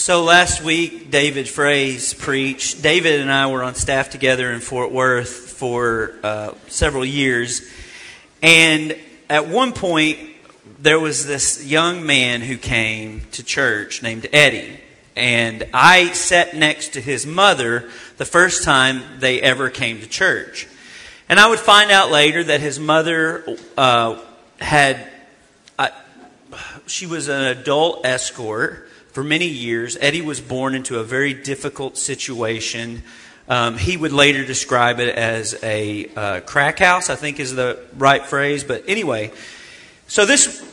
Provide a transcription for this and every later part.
So last week, David Fraze preached. David and I were on staff together in Fort Worth for uh, several years. And at one point, there was this young man who came to church named Eddie. And I sat next to his mother the first time they ever came to church. And I would find out later that his mother uh, had, uh, she was an adult escort for many years. Eddie was born into a very difficult situation. Um, he would later describe it as a uh, crack house, I think is the right phrase. But anyway, so this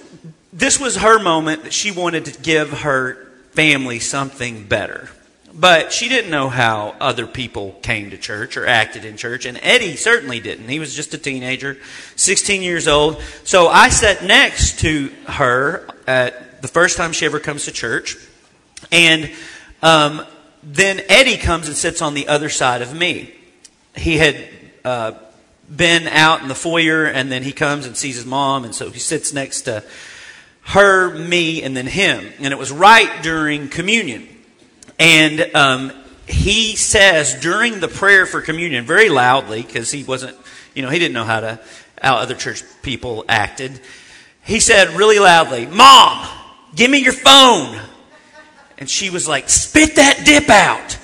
this was her moment that she wanted to give her family something better. But she didn't know how other people came to church or acted in church, and Eddie certainly didn't. He was just a teenager, 16 years old. So I sat next to her at the first time she ever comes to church, and um, then Eddie comes and sits on the other side of me. He had uh, been out in the foyer, and then he comes and sees his mom, and so he sits next to her, me, and then him. And it was right during communion. And um, he says during the prayer for communion, very loudly, because he wasn't, you know, he didn't know how to how other church people acted. He said really loudly, "Mom, give me your phone." And she was like, spit that dip out.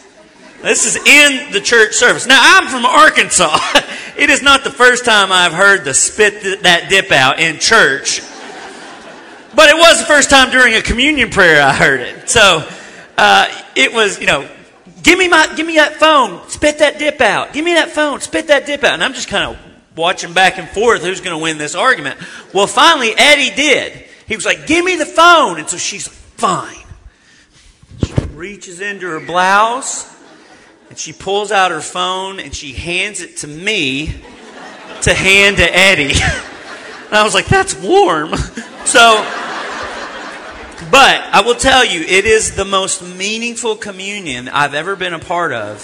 This is in the church service. Now, I'm from Arkansas. it is not the first time I've heard the spit that dip out in church. But it was the first time during a communion prayer I heard it. So, uh, it was, you know, give me my, give me that phone, spit that dip out. Give me that phone, spit that dip out. And I'm just kind of watching back and forth who's going to win this argument. Well, finally, Eddie did. He was like, give me the phone. And so she's like, fine. Reaches into her blouse and she pulls out her phone and she hands it to me to hand to Eddie. And I was like, that's warm. So, but I will tell you, it is the most meaningful communion I've ever been a part of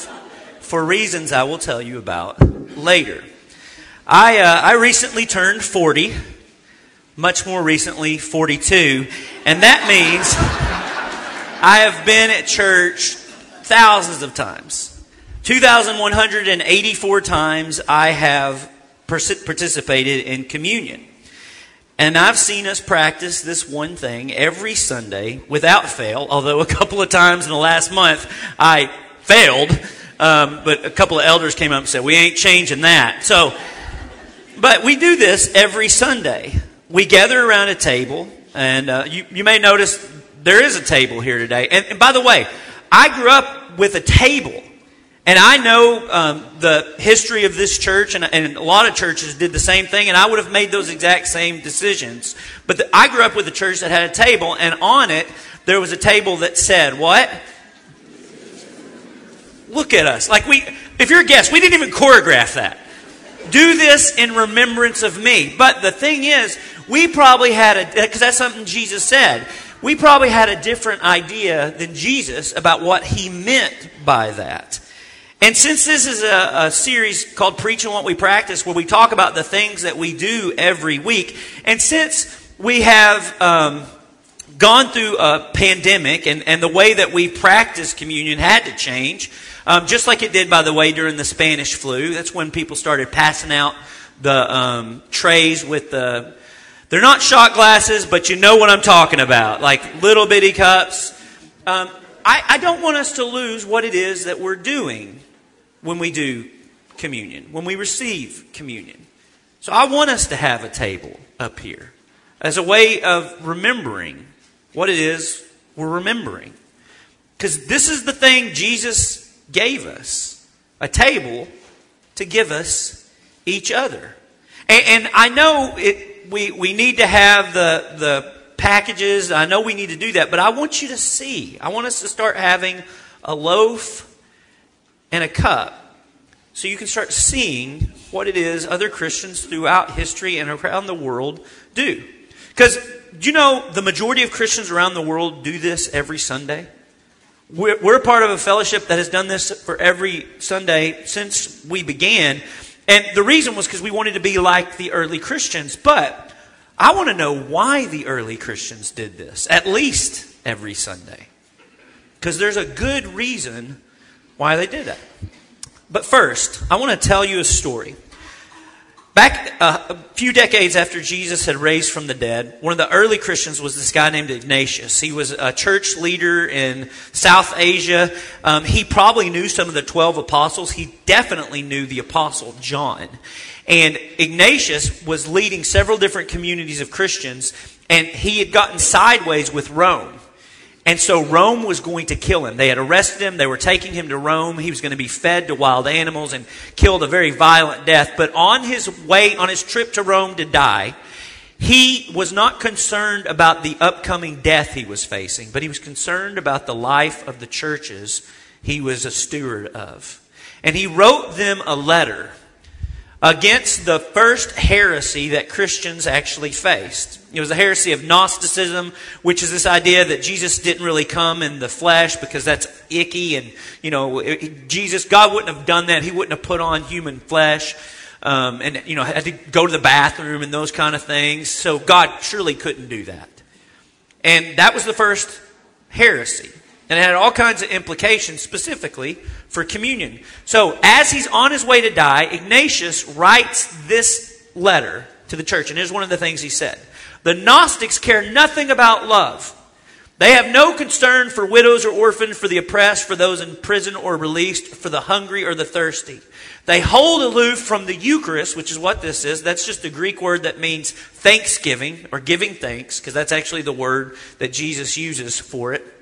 for reasons I will tell you about later. I, uh, I recently turned 40, much more recently, 42, and that means I have been at church thousands of times. 2,184 times I have participated in communion. And I've seen us practice this one thing every Sunday without fail, although a couple of times in the last month I failed. Um, but a couple of elders came up and said, We ain't changing that. So, but we do this every Sunday. We gather around a table, and uh, you, you may notice there is a table here today. And, and by the way, I grew up with a table. And I know um, the history of this church, and, and, a lot of churches did the same thing, and I would have made those exact same decisions. But the, I grew up with a church that had a table, and on it, there was a table that said, What? Look at us. Like, we, if you're a guest, we didn't even choreograph that. Do this in remembrance of me. But the thing is, we probably had a, because that's something Jesus said we probably had a different idea than Jesus about what he meant by that. And since this is a, a, series called Preaching What We Practice, where we talk about the things that we do every week, and since we have um, gone through a pandemic and, and the way that we practice communion had to change, um, just like it did, by the way, during the Spanish flu. That's when people started passing out the um, trays with the they're not shot glasses, but you know what I'm talking about, like little bitty cups. Um, I, I don't want us to lose what it is that we're doing when we do communion, when we receive communion. So I want us to have a table up here as a way of remembering what it is we're remembering. Because this is the thing Jesus gave us a table to give us each other. And, and I know it, we, we need to have the, the packages. I know we need to do that, but I want you to see. I want us to start having a loaf and a cup so you can start seeing what it is other Christians throughout history and around the world do. Because, you know the majority of Christians around the world do this every Sunday? We're, we're part of a fellowship that has done this for every Sunday since we began. And the reason was because we wanted to be like the early Christians. But I want to know why the early Christians did this, at least every Sunday. because there's a good reason why they did that. But first, I want to tell you a story. Back uh, a few decades after Jesus had raised from the dead, one of the early Christians was this guy named Ignatius. He was a church leader in South Asia. Um, he probably knew some of the 12 apostles. He definitely knew the apostle John. And Ignatius was leading several different communities of Christians, and he had gotten sideways with Rome. And so Rome was going to kill him. They had arrested him. They were taking him to Rome. He was going to be fed to wild animals and killed a very violent death. But on his way, on his trip to Rome to die, he was not concerned about the upcoming death he was facing, but he was concerned about the life of the churches he was a steward of. And he wrote them a letter against the first heresy that Christians actually faced. It was the heresy of Gnosticism, which is this idea that Jesus didn't really come in the flesh because that's icky and, you know, Jesus, God wouldn't have done that. He wouldn't have put on human flesh. Um, and, you know, had to go to the bathroom and those kind of things. So God surely couldn't do that. And that was the first heresy. And it had all kinds of implications specifically for communion. So, as he's on his way to die, Ignatius writes this letter to the church. And here's one of the things he said The Gnostics care nothing about love. They have no concern for widows or orphans, for the oppressed, for those in prison or released, for the hungry or the thirsty. They hold aloof from the Eucharist, which is what this is. That's just a Greek word that means thanksgiving or giving thanks, because that's actually the word that Jesus uses for it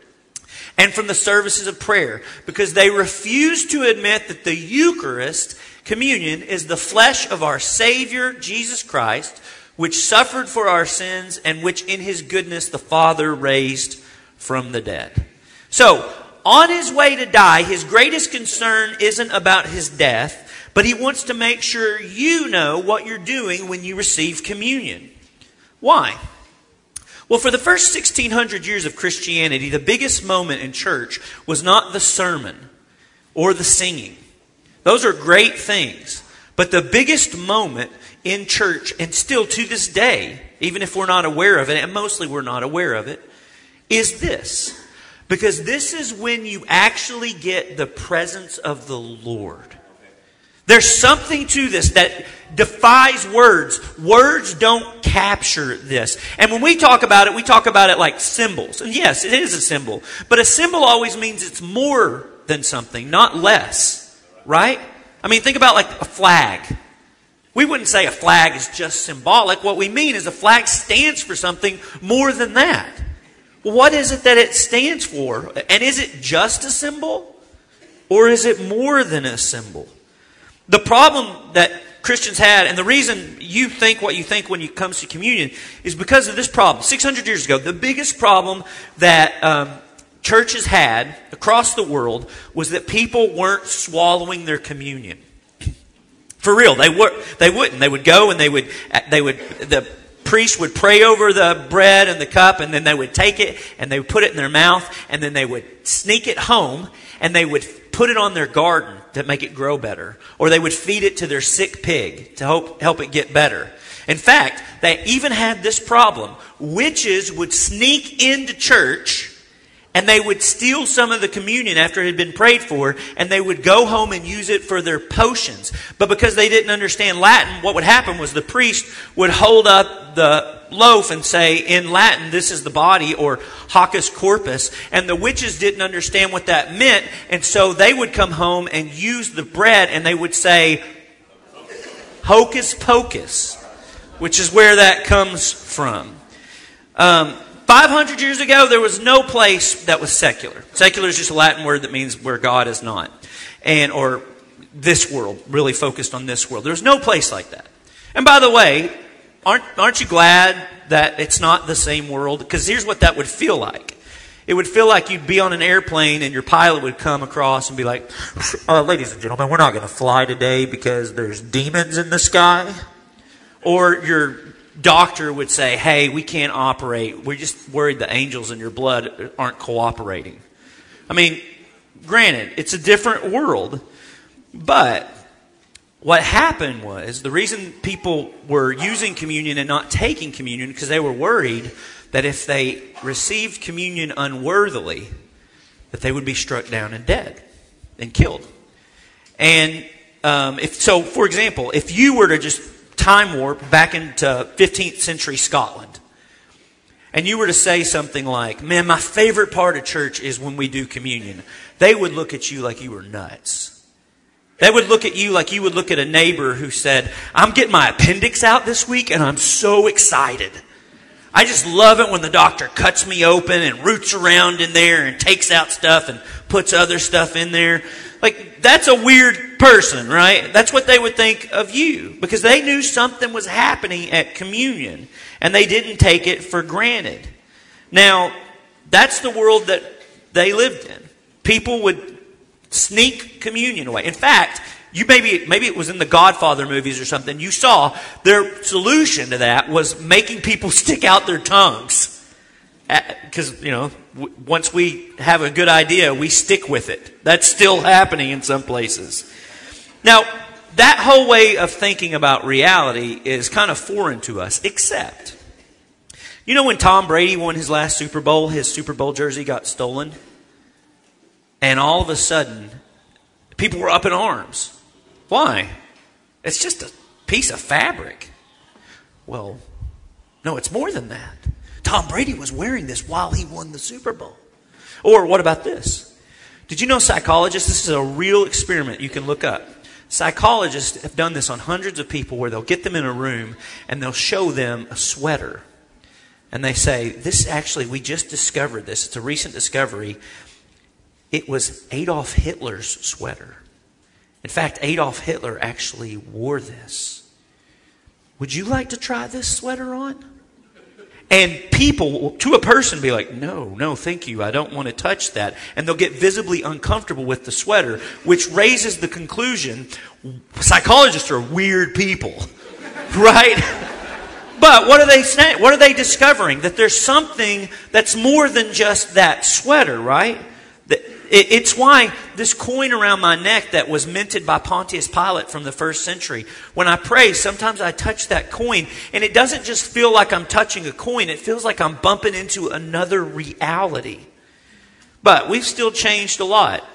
and from the services of prayer because they refuse to admit that the Eucharist, communion, is the flesh of our Savior, Jesus Christ, which suffered for our sins and which in his goodness the Father raised from the dead. So, on his way to die, his greatest concern isn't about his death, but he wants to make sure you know what you're doing when you receive communion. Why? Well, for the first 1600 years of Christianity, the biggest moment in church was not the sermon or the singing. Those are great things. But the biggest moment in church, and still to this day, even if we're not aware of it, and mostly we're not aware of it, is this. Because this is when you actually get the presence of the Lord. There's something to this that defies words. Words don't capture this. And when we talk about it, we talk about it like symbols. And yes, it is a symbol. But a symbol always means it's more than something, not less. Right? I mean, think about like a flag. We wouldn't say a flag is just symbolic. What we mean is a flag stands for something more than that. What is it that it stands for? And is it just a symbol? Or is it more than a symbol? The problem that Christians had, and the reason you think what you think when it comes to communion, is because of this problem. 600 years ago, the biggest problem that um, churches had across the world was that people weren't swallowing their communion. For real, they were. They wouldn't. They would go and they would. They would. The priest would pray over the bread and the cup, and then they would take it and they would put it in their mouth, and then they would sneak it home, and they would put it on their garden to make it grow better, or they would feed it to their sick pig to help, help it get better. In fact, they even had this problem. Witches would sneak into church and they would steal some of the communion after it had been prayed for, and they would go home and use it for their potions. But because they didn't understand Latin, what would happen was the priest would hold up the loaf and say, in Latin, this is the body, or hocus corpus, and the witches didn't understand what that meant, and so they would come home and use the bread, and they would say, hocus pocus, which is where that comes from. Um, 500 years ago, there was no place that was secular. Secular is just a Latin word that means where God is not. And, or this world, really focused on this world. There's no place like that. And by the way, aren't, aren't you glad that it's not the same world? Because here's what that would feel like. It would feel like you'd be on an airplane and your pilot would come across and be like, uh, ladies and gentlemen, we're not going to fly today because there's demons in the sky. Or your doctor would say, hey, we can't operate. We're just worried the angels in your blood aren't cooperating. I mean, granted, it's a different world, but what happened was the reason people were using communion and not taking communion because they were worried that if they received communion unworthily, that they would be struck down and dead and killed. And um, if so, for example, if you were to just time warp back into 15th century Scotland, and you were to say something like, Man, my favorite part of church is when we do communion, they would look at you like you were nuts. They would look at you like you would look at a neighbor who said, I'm getting my appendix out this week and I'm so excited. I just love it when the doctor cuts me open and roots around in there and takes out stuff and puts other stuff in there. Like, that's a weird person, right? That's what they would think of you because they knew something was happening at communion and they didn't take it for granted. Now, that's the world that they lived in. People would sneak communion away. In fact, you maybe maybe it was in the Godfather movies or something. You saw their solution to that was making people stick out their tongues. Because, you know, once we have a good idea, we stick with it. That's still happening in some places. Now, that whole way of thinking about reality is kind of foreign to us, except, you know, when Tom Brady won his last Super Bowl, his Super Bowl jersey got stolen? And all of a sudden, people were up in arms. Why? It's just a piece of fabric. Well, no, it's more than that. Tom Brady was wearing this while he won the Super Bowl. Or what about this? Did you know psychologists, this is a real experiment you can look up. Psychologists have done this on hundreds of people where they'll get them in a room and they'll show them a sweater. And they say, This actually, we just discovered this. It's a recent discovery. It was Adolf Hitler's sweater. In fact, Adolf Hitler actually wore this. Would you like to try this sweater on? And people, to a person, be like, no, no, thank you. I don't want to touch that. And they'll get visibly uncomfortable with the sweater, which raises the conclusion psychologists are weird people, right? But what are they saying? What are they discovering? That there's something that's more than just that sweater, right? It's why this coin around my neck that was minted by Pontius Pilate from the first century, when I pray, sometimes I touch that coin, and it doesn't just feel like I'm touching a coin, it feels like I'm bumping into another reality. But we've still changed a lot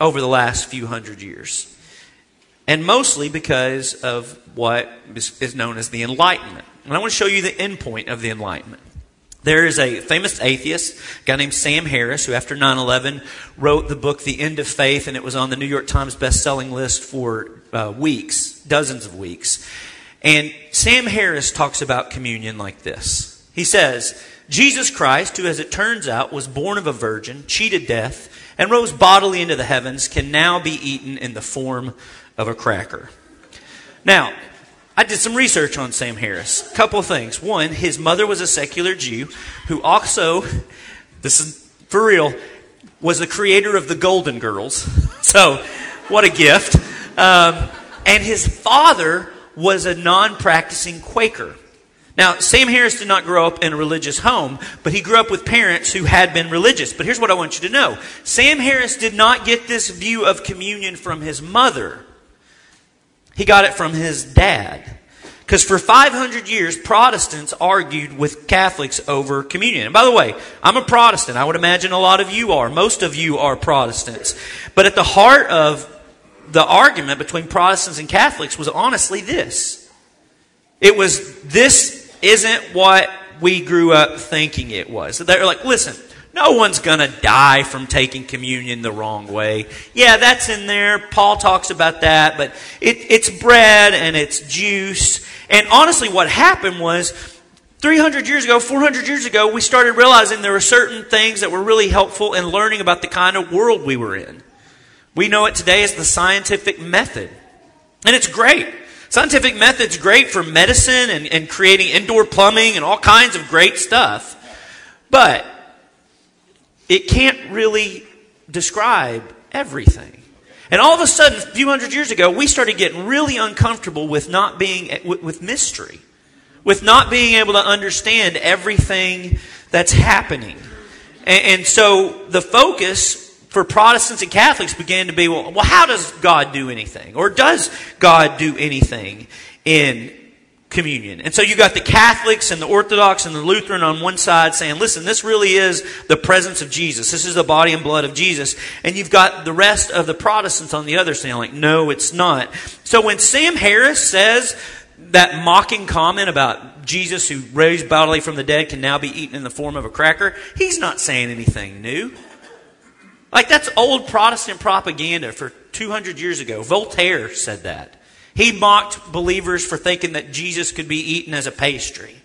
over the last few hundred years. And mostly because of what is known as the Enlightenment. And I want to show you the end point of the Enlightenment. There is a famous atheist, a guy named Sam Harris, who after 9 11 wrote the book The End of Faith, and it was on the New York Times best-selling list for uh, weeks, dozens of weeks. And Sam Harris talks about communion like this. He says, Jesus Christ, who as it turns out was born of a virgin, cheated death, and rose bodily into the heavens, can now be eaten in the form of a cracker. Now, I did some research on Sam Harris. A couple things. One, his mother was a secular Jew who also, this is for real, was the creator of the Golden Girls. So, what a gift. Um, and his father was a non practicing Quaker. Now, Sam Harris did not grow up in a religious home, but he grew up with parents who had been religious. But here's what I want you to know Sam Harris did not get this view of communion from his mother. He got it from his dad. Because for 500 years, Protestants argued with Catholics over communion. And by the way, I'm a Protestant. I would imagine a lot of you are. Most of you are Protestants. But at the heart of the argument between Protestants and Catholics was honestly this. It was, this isn't what we grew up thinking it was. They're like, listen, no one's going to die from taking communion the wrong way. Yeah, that's in there. Paul talks about that, but it, it's bread and it's juice. And honestly, what happened was 300 years ago, 400 years ago, we started realizing there were certain things that were really helpful in learning about the kind of world we were in. We know it today as the scientific method. And it's great. Scientific method's great for medicine and, and creating indoor plumbing and all kinds of great stuff. But it can't really describe everything. And all of a sudden, a few hundred years ago, we started getting really uncomfortable with not being, with mystery, with not being able to understand everything that's happening. And, and so the focus for Protestants and Catholics began to be, well, well, how does God do anything? Or does God do anything in communion. And so you got the Catholics and the Orthodox and the Lutheran on one side saying, listen, this really is the presence of Jesus. This is the body and blood of Jesus. And you've got the rest of the Protestants on the other saying, like, no, it's not. So when Sam Harris says that mocking comment about Jesus who raised bodily from the dead can now be eaten in the form of a cracker, he's not saying anything new. Like that's old Protestant propaganda for 200 years ago. Voltaire said that. He mocked believers for thinking that Jesus could be eaten as a pastry.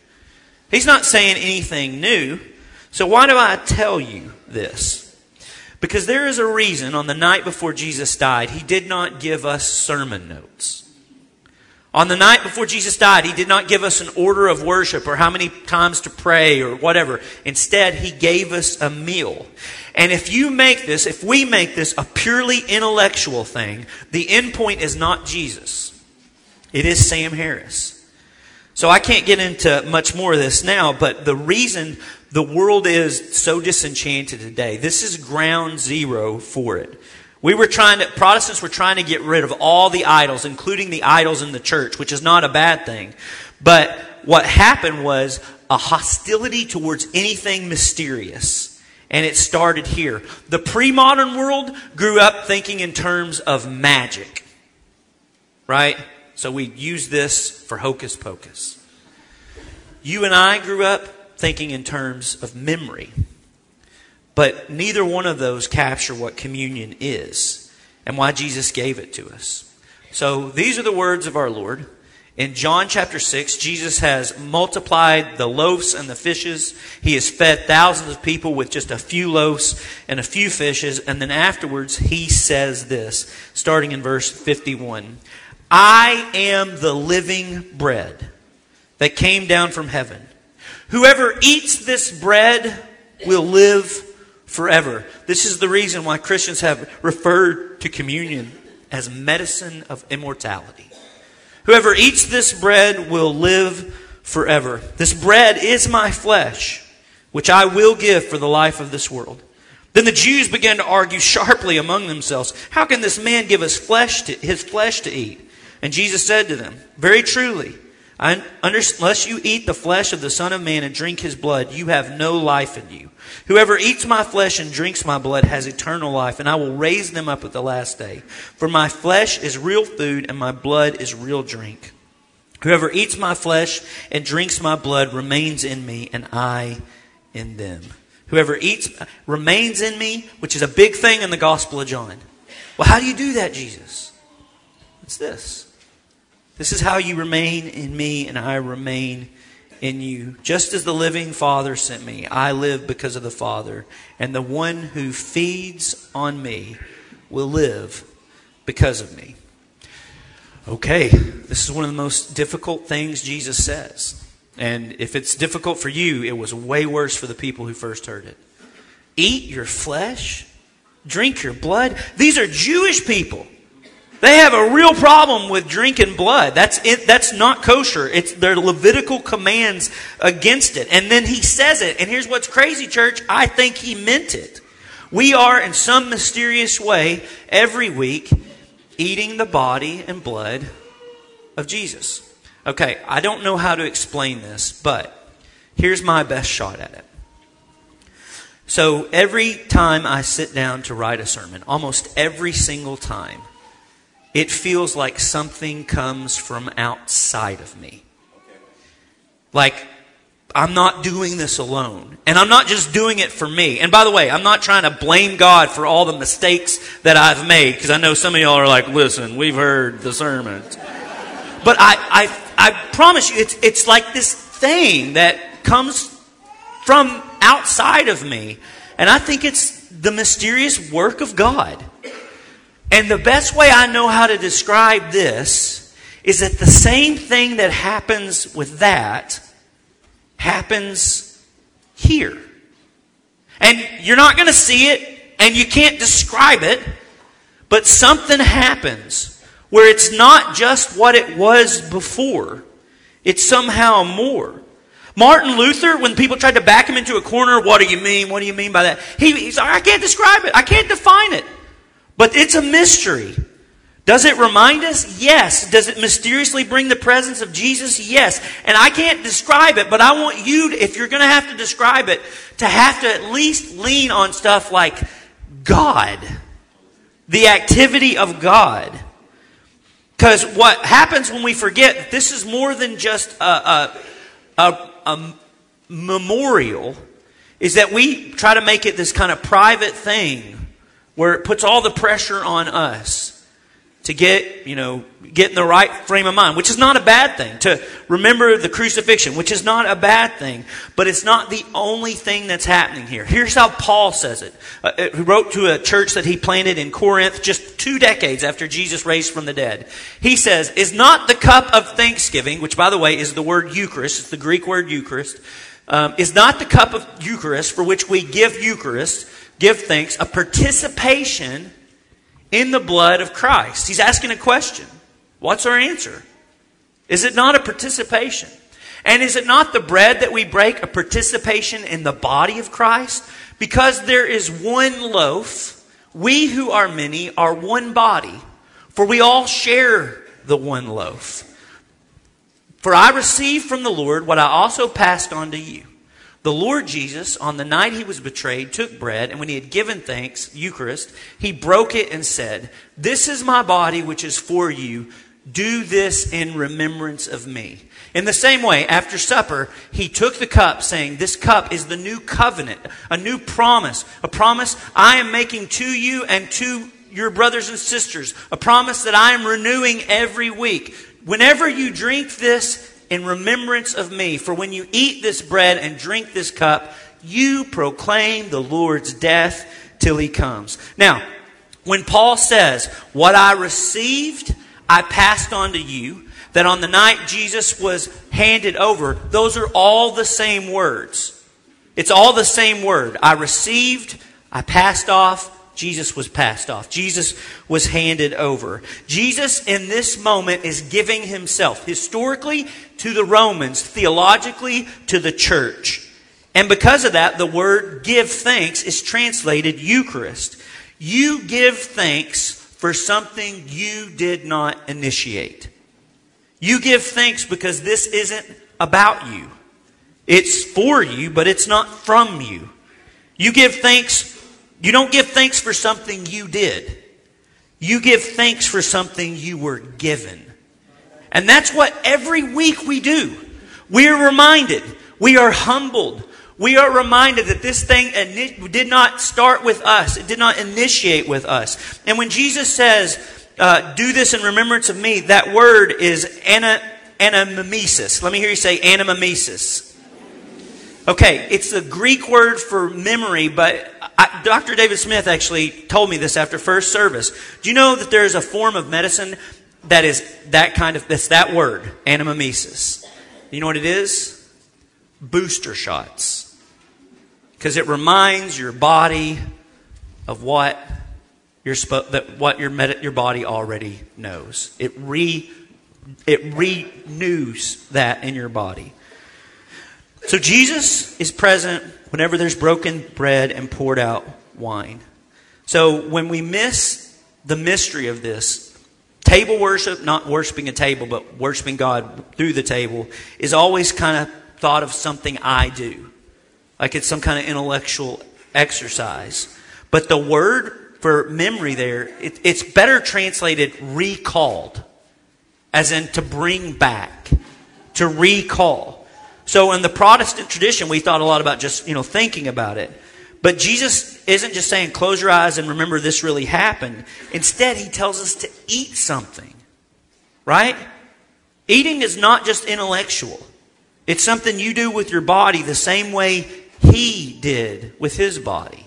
He's not saying anything new. So why do I tell you this? Because there is a reason on the night before Jesus died, he did not give us sermon notes. On the night before Jesus died, he did not give us an order of worship or how many times to pray or whatever. Instead, he gave us a meal. And if you make this, if we make this a purely intellectual thing, the end point is not Jesus. It is Sam Harris. So I can't get into much more of this now, but the reason the world is so disenchanted today, this is ground zero for it. We were trying to, Protestants were trying to get rid of all the idols, including the idols in the church, which is not a bad thing. But what happened was a hostility towards anything mysterious. And it started here. The pre modern world grew up thinking in terms of magic. Right? So we use this for hocus pocus. You and I grew up thinking in terms of memory. But neither one of those capture what communion is and why Jesus gave it to us. So these are the words of our Lord. In John chapter 6, Jesus has multiplied the loaves and the fishes. He has fed thousands of people with just a few loaves and a few fishes. And then afterwards, he says this, starting in verse 51. I am the living bread that came down from heaven. Whoever eats this bread will live forever. This is the reason why Christians have referred to communion as medicine of immortality. Whoever eats this bread will live forever. This bread is my flesh, which I will give for the life of this world. Then the Jews began to argue sharply among themselves, How can this man give us flesh to, his flesh to eat? And Jesus said to them, Very truly, unless you eat the flesh of the Son of Man and drink his blood, you have no life in you. Whoever eats my flesh and drinks my blood has eternal life, and I will raise them up at the last day. For my flesh is real food, and my blood is real drink. Whoever eats my flesh and drinks my blood remains in me, and I in them. Whoever eats remains in me, which is a big thing in the Gospel of John. Well, how do you do that, Jesus? It's this. This is how you remain in me and I remain in you. Just as the living Father sent me, I live because of the Father. And the one who feeds on me will live because of me. Okay, this is one of the most difficult things Jesus says. And if it's difficult for you, it was way worse for the people who first heard it. Eat your flesh, drink your blood. These are Jewish people. They have a real problem with drinking blood. That's it, that's not kosher. It's their Levitical commands against it. And then he says it. And here's what's crazy, church. I think he meant it. We are in some mysterious way every week eating the body and blood of Jesus. Okay, I don't know how to explain this, but here's my best shot at it. So every time I sit down to write a sermon, almost every single time, it feels like something comes from outside of me. Like, I'm not doing this alone. And I'm not just doing it for me. And by the way, I'm not trying to blame God for all the mistakes that I've made, because I know some of y'all are like, listen, we've heard the sermons. But I, I, I promise you, it's, it's like this thing that comes from outside of me. And I think it's the mysterious work of God. And the best way I know how to describe this is that the same thing that happens with that happens here. And you're not going to see it and you can't describe it, but something happens where it's not just what it was before. It's somehow more. Martin Luther, when people tried to back him into a corner, what do you mean? What do you mean by that? He, he's like, I can't describe it. I can't define it. But it's a mystery. Does it remind us? Yes. Does it mysteriously bring the presence of Jesus? Yes. And I can't describe it, but I want you, to, if you're going to have to describe it, to have to at least lean on stuff like God, the activity of God. Because what happens when we forget this is more than just a, a, a, a memorial, is that we try to make it this kind of private thing where it puts all the pressure on us to get, you know, get in the right frame of mind, which is not a bad thing. To remember the crucifixion, which is not a bad thing, but it's not the only thing that's happening here. Here's how Paul says it. Uh, uh he wrote to a church that he planted in Corinth just two decades after Jesus raised from the dead. He says, is not the cup of thanksgiving, which by the way is the word Eucharist, it's the Greek word Eucharist, um, is not the cup of Eucharist for which we give Eucharist, give thanks, a participation in the blood of Christ? He's asking a question. What's our answer? Is it not a participation? And is it not the bread that we break a participation in the body of Christ? Because there is one loaf, we who are many are one body, for we all share the one loaf. For I received from the Lord what I also passed on to you. The Lord Jesus, on the night he was betrayed, took bread, and when he had given thanks, Eucharist, he broke it and said, This is my body which is for you. Do this in remembrance of me. In the same way, after supper, he took the cup, saying, This cup is the new covenant, a new promise, a promise I am making to you and to your brothers and sisters, a promise that I am renewing every week. Whenever you drink this, in remembrance of me. For when you eat this bread and drink this cup, you proclaim the Lord's death till he comes. Now, when Paul says, What I received, I passed on to you, that on the night Jesus was handed over, those are all the same words. It's all the same word. I received, I passed off, Jesus was passed off. Jesus was handed over. Jesus, in this moment, is giving himself historically to the Romans, theologically to the church. And because of that, the word give thanks is translated Eucharist. You give thanks for something you did not initiate. You give thanks because this isn't about you. It's for you, but it's not from you. You give thanks you don't give thanks for something you did. You give thanks for something you were given. And that's what every week we do. We are reminded. We are humbled. We are reminded that this thing did not start with us. It did not initiate with us. And when Jesus says, uh, do this in remembrance of me, that word is ana, anamnesis. Let me hear you say anamnesis. Okay, it's the Greek word for memory, but I, Dr. David Smith actually told me this after first service. Do you know that there is a form of medicine that is that kind of, that's that word, anamnesis? You know what it is? Booster shots. Because it reminds your body of what your that what your med- your body already knows. It re it renews that in your body. So Jesus is present whenever there's broken bread and poured out wine. So when we miss the mystery of this, table worship, not worshiping a table, but worshiping God through the table, is always kind of thought of something I do. Like it's some kind of intellectual exercise. But the word for memory there, it, it's better translated recalled, as in to bring back, to recall. So in the Protestant tradition, we thought a lot about just, you know, thinking about it. But Jesus isn't just saying, close your eyes and remember this really happened. Instead, he tells us to eat something. Right? Eating is not just intellectual. It's something you do with your body the same way he did with his body.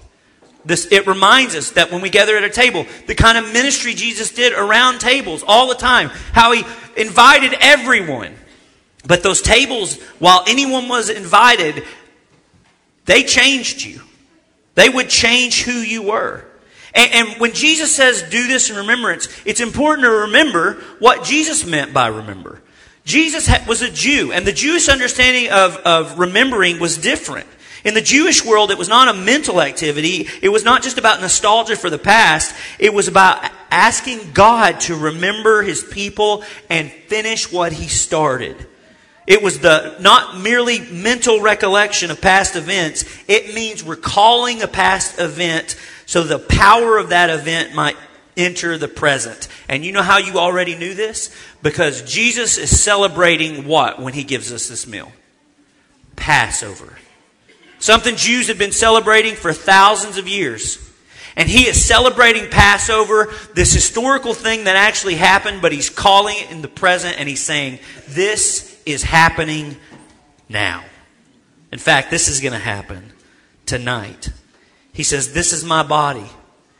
This, it reminds us that when we gather at a table, the kind of ministry Jesus did around tables all the time, how he invited everyone. But those tables, while anyone was invited, they changed you. They would change who you were. And, and, when Jesus says, do this in remembrance, it's important to remember what Jesus meant by remember. Jesus was a Jew, and the Jewish understanding of, of remembering was different. In the Jewish world, it was not a mental activity. It was not just about nostalgia for the past. It was about asking God to remember his people and finish what he started. It was the not merely mental recollection of past events, it means recalling a past event so the power of that event might enter the present. And you know how you already knew this? Because Jesus is celebrating what when he gives us this meal? Passover. Something Jews have been celebrating for thousands of years. And he is celebrating Passover, this historical thing that actually happened, but he's calling it in the present and he's saying, This is happening now. In fact, this is going to happen tonight. He says, This is my body.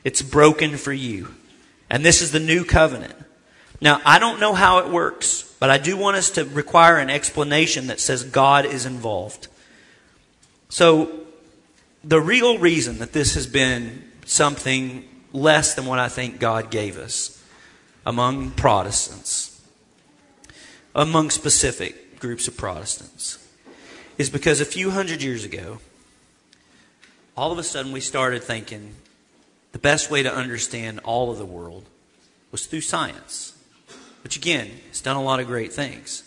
It's broken for you. And this is the new covenant. Now, I don't know how it works, but I do want us to require an explanation that says God is involved. So, the real reason that this has been something less than what I think God gave us among Protestants, among specific groups of Protestants, is because a few hundred years ago, all of a sudden we started thinking the best way to understand all of the world was through science, which again has done a lot of great things.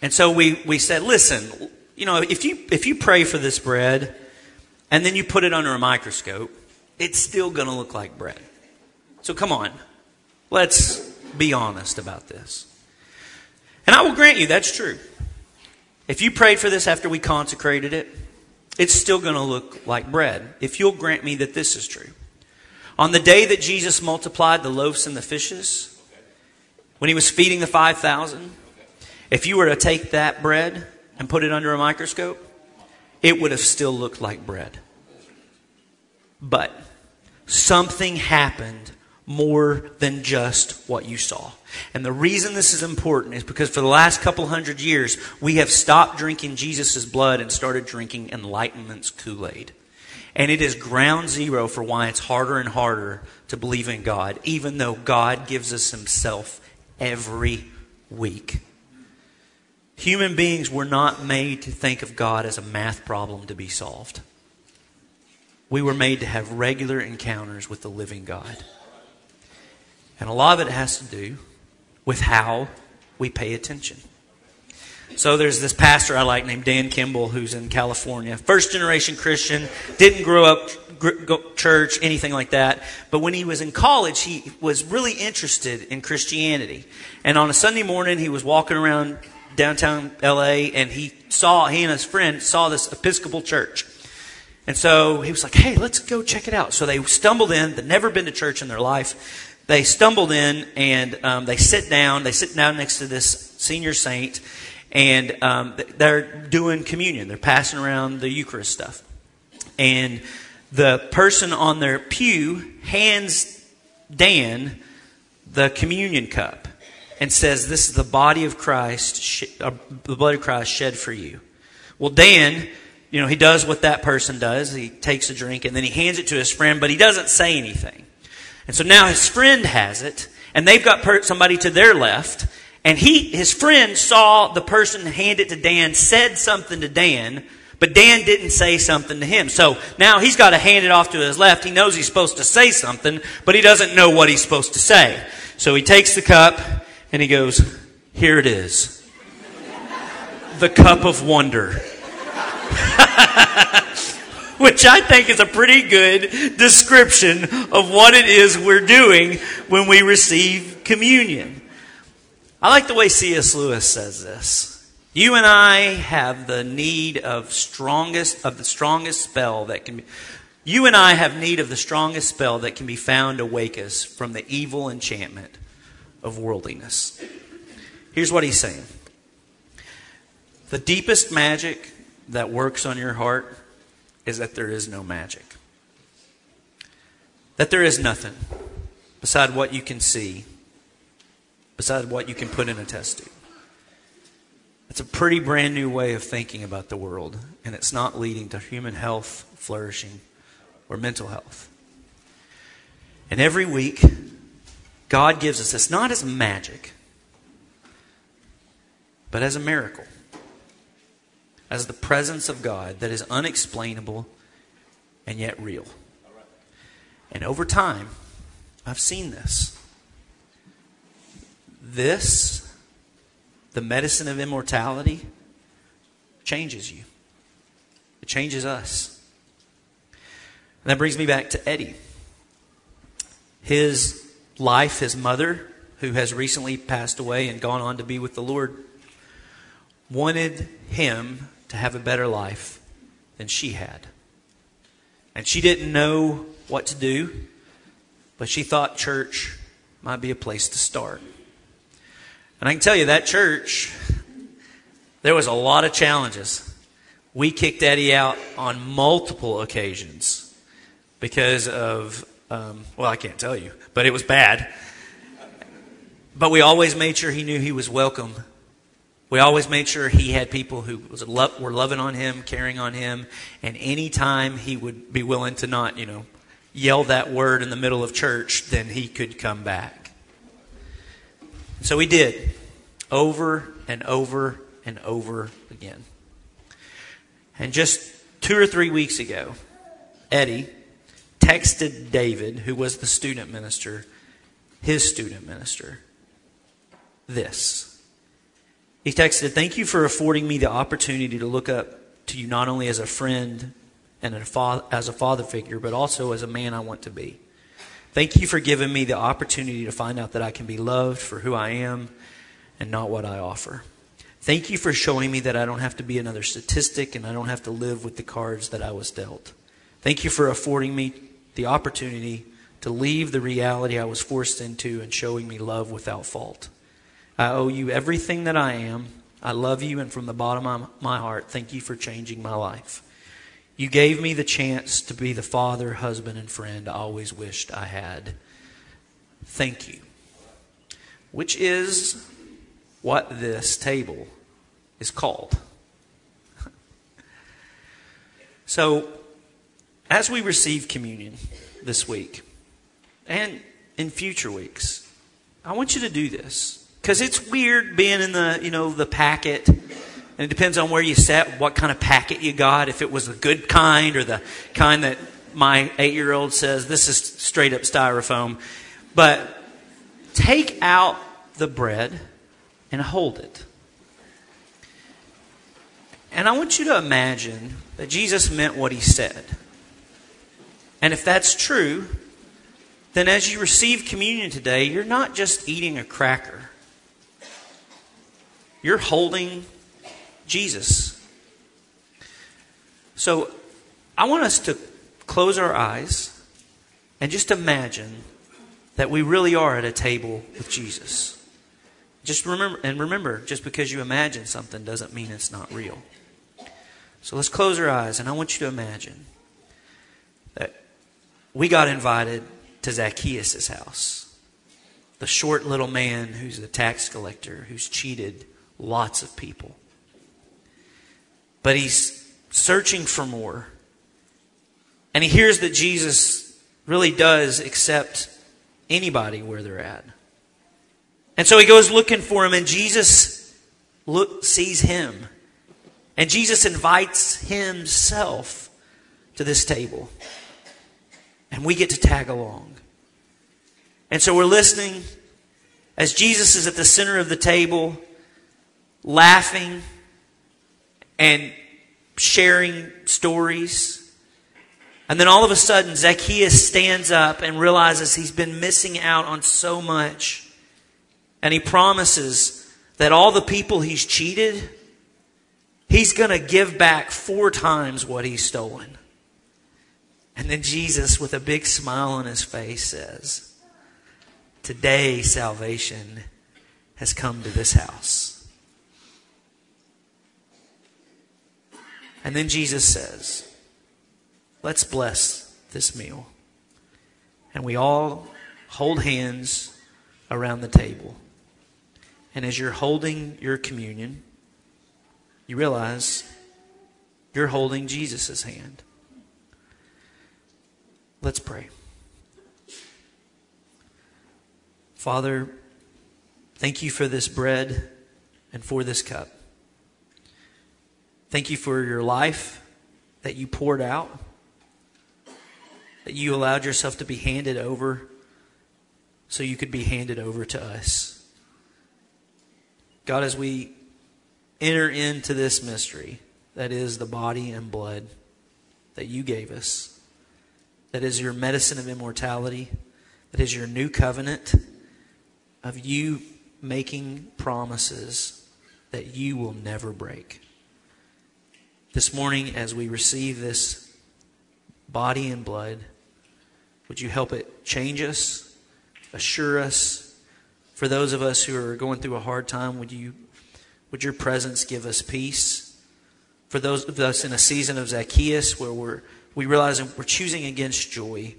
And so we, we said, listen, you know, if you, if you pray for this bread and then you put it under a microscope, it's still going to look like bread. So come on, let's be honest about this. And I will grant you that's true. If you prayed for this after we consecrated it, it's still going to look like bread. If you'll grant me that this is true. On the day that Jesus multiplied the loaves and the fishes, when he was feeding the 5,000, if you were to take that bread and put it under a microscope, it would have still looked like bread. But something happened more than just what you saw. And the reason this is important is because for the last couple hundred years, we have stopped drinking Jesus' blood and started drinking Enlightenment's Kool Aid. And it is ground zero for why it's harder and harder to believe in God, even though God gives us Himself every week. Human beings were not made to think of God as a math problem to be solved. We were made to have regular encounters with the living God. And a lot of it has to do with how we pay attention. So there's this pastor I like named Dan Kimball who's in California. First generation Christian, didn't grow up church, anything like that. But when he was in college, he was really interested in Christianity. And on a Sunday morning, he was walking around downtown LA and he saw, he and his friend saw this Episcopal church. And so he was like, hey, let's go check it out. So they stumbled in, they'd never been to church in their life. They stumbled in and um, they sit down. They sit down next to this senior saint and um, they're doing communion. They're passing around the Eucharist stuff. And the person on their pew hands Dan the communion cup and says, This is the body of Christ, uh, the blood of Christ shed for you. Well, Dan, you know, he does what that person does. He takes a drink and then he hands it to his friend, but he doesn't say anything. And so now his friend has it, and they've got somebody to their left, and he, his friend saw the person hand it to Dan, said something to Dan, but Dan didn't say something to him. So now he's got to hand it off to his left. He knows he's supposed to say something, but he doesn't know what he's supposed to say. So he takes the cup and he goes, Here it is. the cup of wonder. Which I think is a pretty good description of what it is we're doing when we receive communion. I like the way C.S. Lewis says this. You and I have the need of strongest of the strongest spell that can be you and I have need of the strongest spell that can be found to wake us from the evil enchantment of worldliness. Here's what he's saying. The deepest magic that works on your heart is that there is no magic. That there is nothing beside what you can see beside what you can put in a test tube. It's a pretty brand new way of thinking about the world, and it's not leading to human health, flourishing, or mental health. And every week, God gives us this not as magic, but as a miracle, as the presence of God that is unexplainable and yet real. And over time, I've seen this. This, the medicine of immortality, changes you. It changes us. And that brings me back to Eddie. His life, his mother, who has recently passed away and gone on to be with the Lord, wanted him to have a better life than she had. And she didn't know what to do, but she thought church might be a place to start. And I can tell you that church, there was a lot of challenges. We kicked Eddie out on multiple occasions because of, um, well, I can't tell you, but it was bad. But we always made sure he knew he was welcome. We always made sure he had people who lo- were loving on him, caring on him, and anytime he would be willing to not, you know, yell that word in the middle of church, then he could come back. So he did, over and over and over again. And just two or three weeks ago, Eddie texted David, who was the student minister, his student minister, this. He texted, Thank you for affording me the opportunity to look up to you not only as a friend and as a father figure, but also as a man I want to be. Thank you for giving me the opportunity to find out that I can be loved for who I am and not what I offer. Thank you for showing me that I don't have to be another statistic and I don't have to live with the cards that I was dealt. Thank you for affording me the opportunity to leave the reality I was forced into and showing me love without fault. I owe you everything that I am. I love you, and from the bottom of my heart, thank you for changing my life. You gave me the chance to be the father, husband, and friend I always wished I had. Thank you. Which is what this table is called. so, as we receive communion this week and in future weeks, I want you to do this because it's weird being in the you know the packet. And it depends on where you sat what kind of packet you got. If it was the good kind or the kind that my eight year old says this is straight up styrofoam. But take out the bread and hold it. And i want you to imagine that jesus meant what he said. And if that's true then as you receive communion today you're not just eating a cracker you're holding Jesus. So I want us to close our eyes and just imagine that we really are at a table with Jesus. Just remember, and remember, just because you imagine something doesn't mean it's not real. So let's close our eyes, and I want you to imagine that we got invited to Zacchaeus' house. The short little man who's a tax collector, who's cheated lots of people. But he's searching for more. And he hears that Jesus really does accept anybody where they're at. And so he goes looking for him, and Jesus look, sees him. And Jesus invites himself to this table. And we get to tag along. And so we're listening as Jesus is at the center of the table laughing and sharing stories. And then all of a sudden, Zacchaeus stands up and realizes he's been missing out on so much. And he promises that all the people he's cheated, he's going to give back four times what he's stolen. And then Jesus, with a big smile on his face, says, Today salvation has come to this house. And then Jesus says, Let's bless this meal. And we all hold hands around the table. And as you're holding your communion, you realize you're holding Jesus' hand. Let's pray. Father, thank you for this bread and for this cup. Thank you for your life that you poured out, that you allowed yourself to be handed over so you could be handed over to us. God, as we enter into this mystery that is the body and blood that you gave us, that is your medicine of immortality, that is your new covenant of you making promises that you will never break. This morning, as we receive this body and blood, would you help it change us, assure us? For those of us who are going through a hard time, would you would your presence give us peace? For those of us in a season of Zacchaeus where we're we realize we're choosing against joy,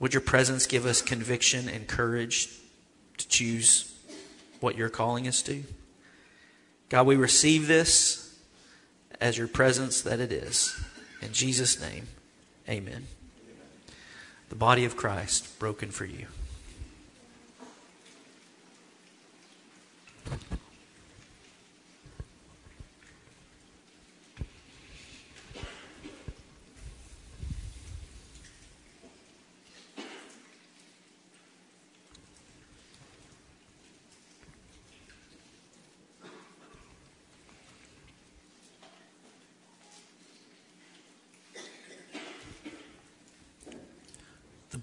would your presence give us conviction and courage to choose what you're calling us to? God, we receive this as your presence that it is. In Jesus' name, amen. The body of Christ broken for you.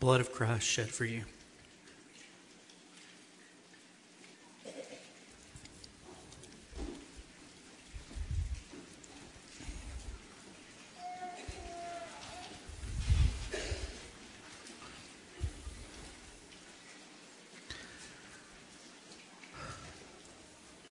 Blood of Christ shed for you.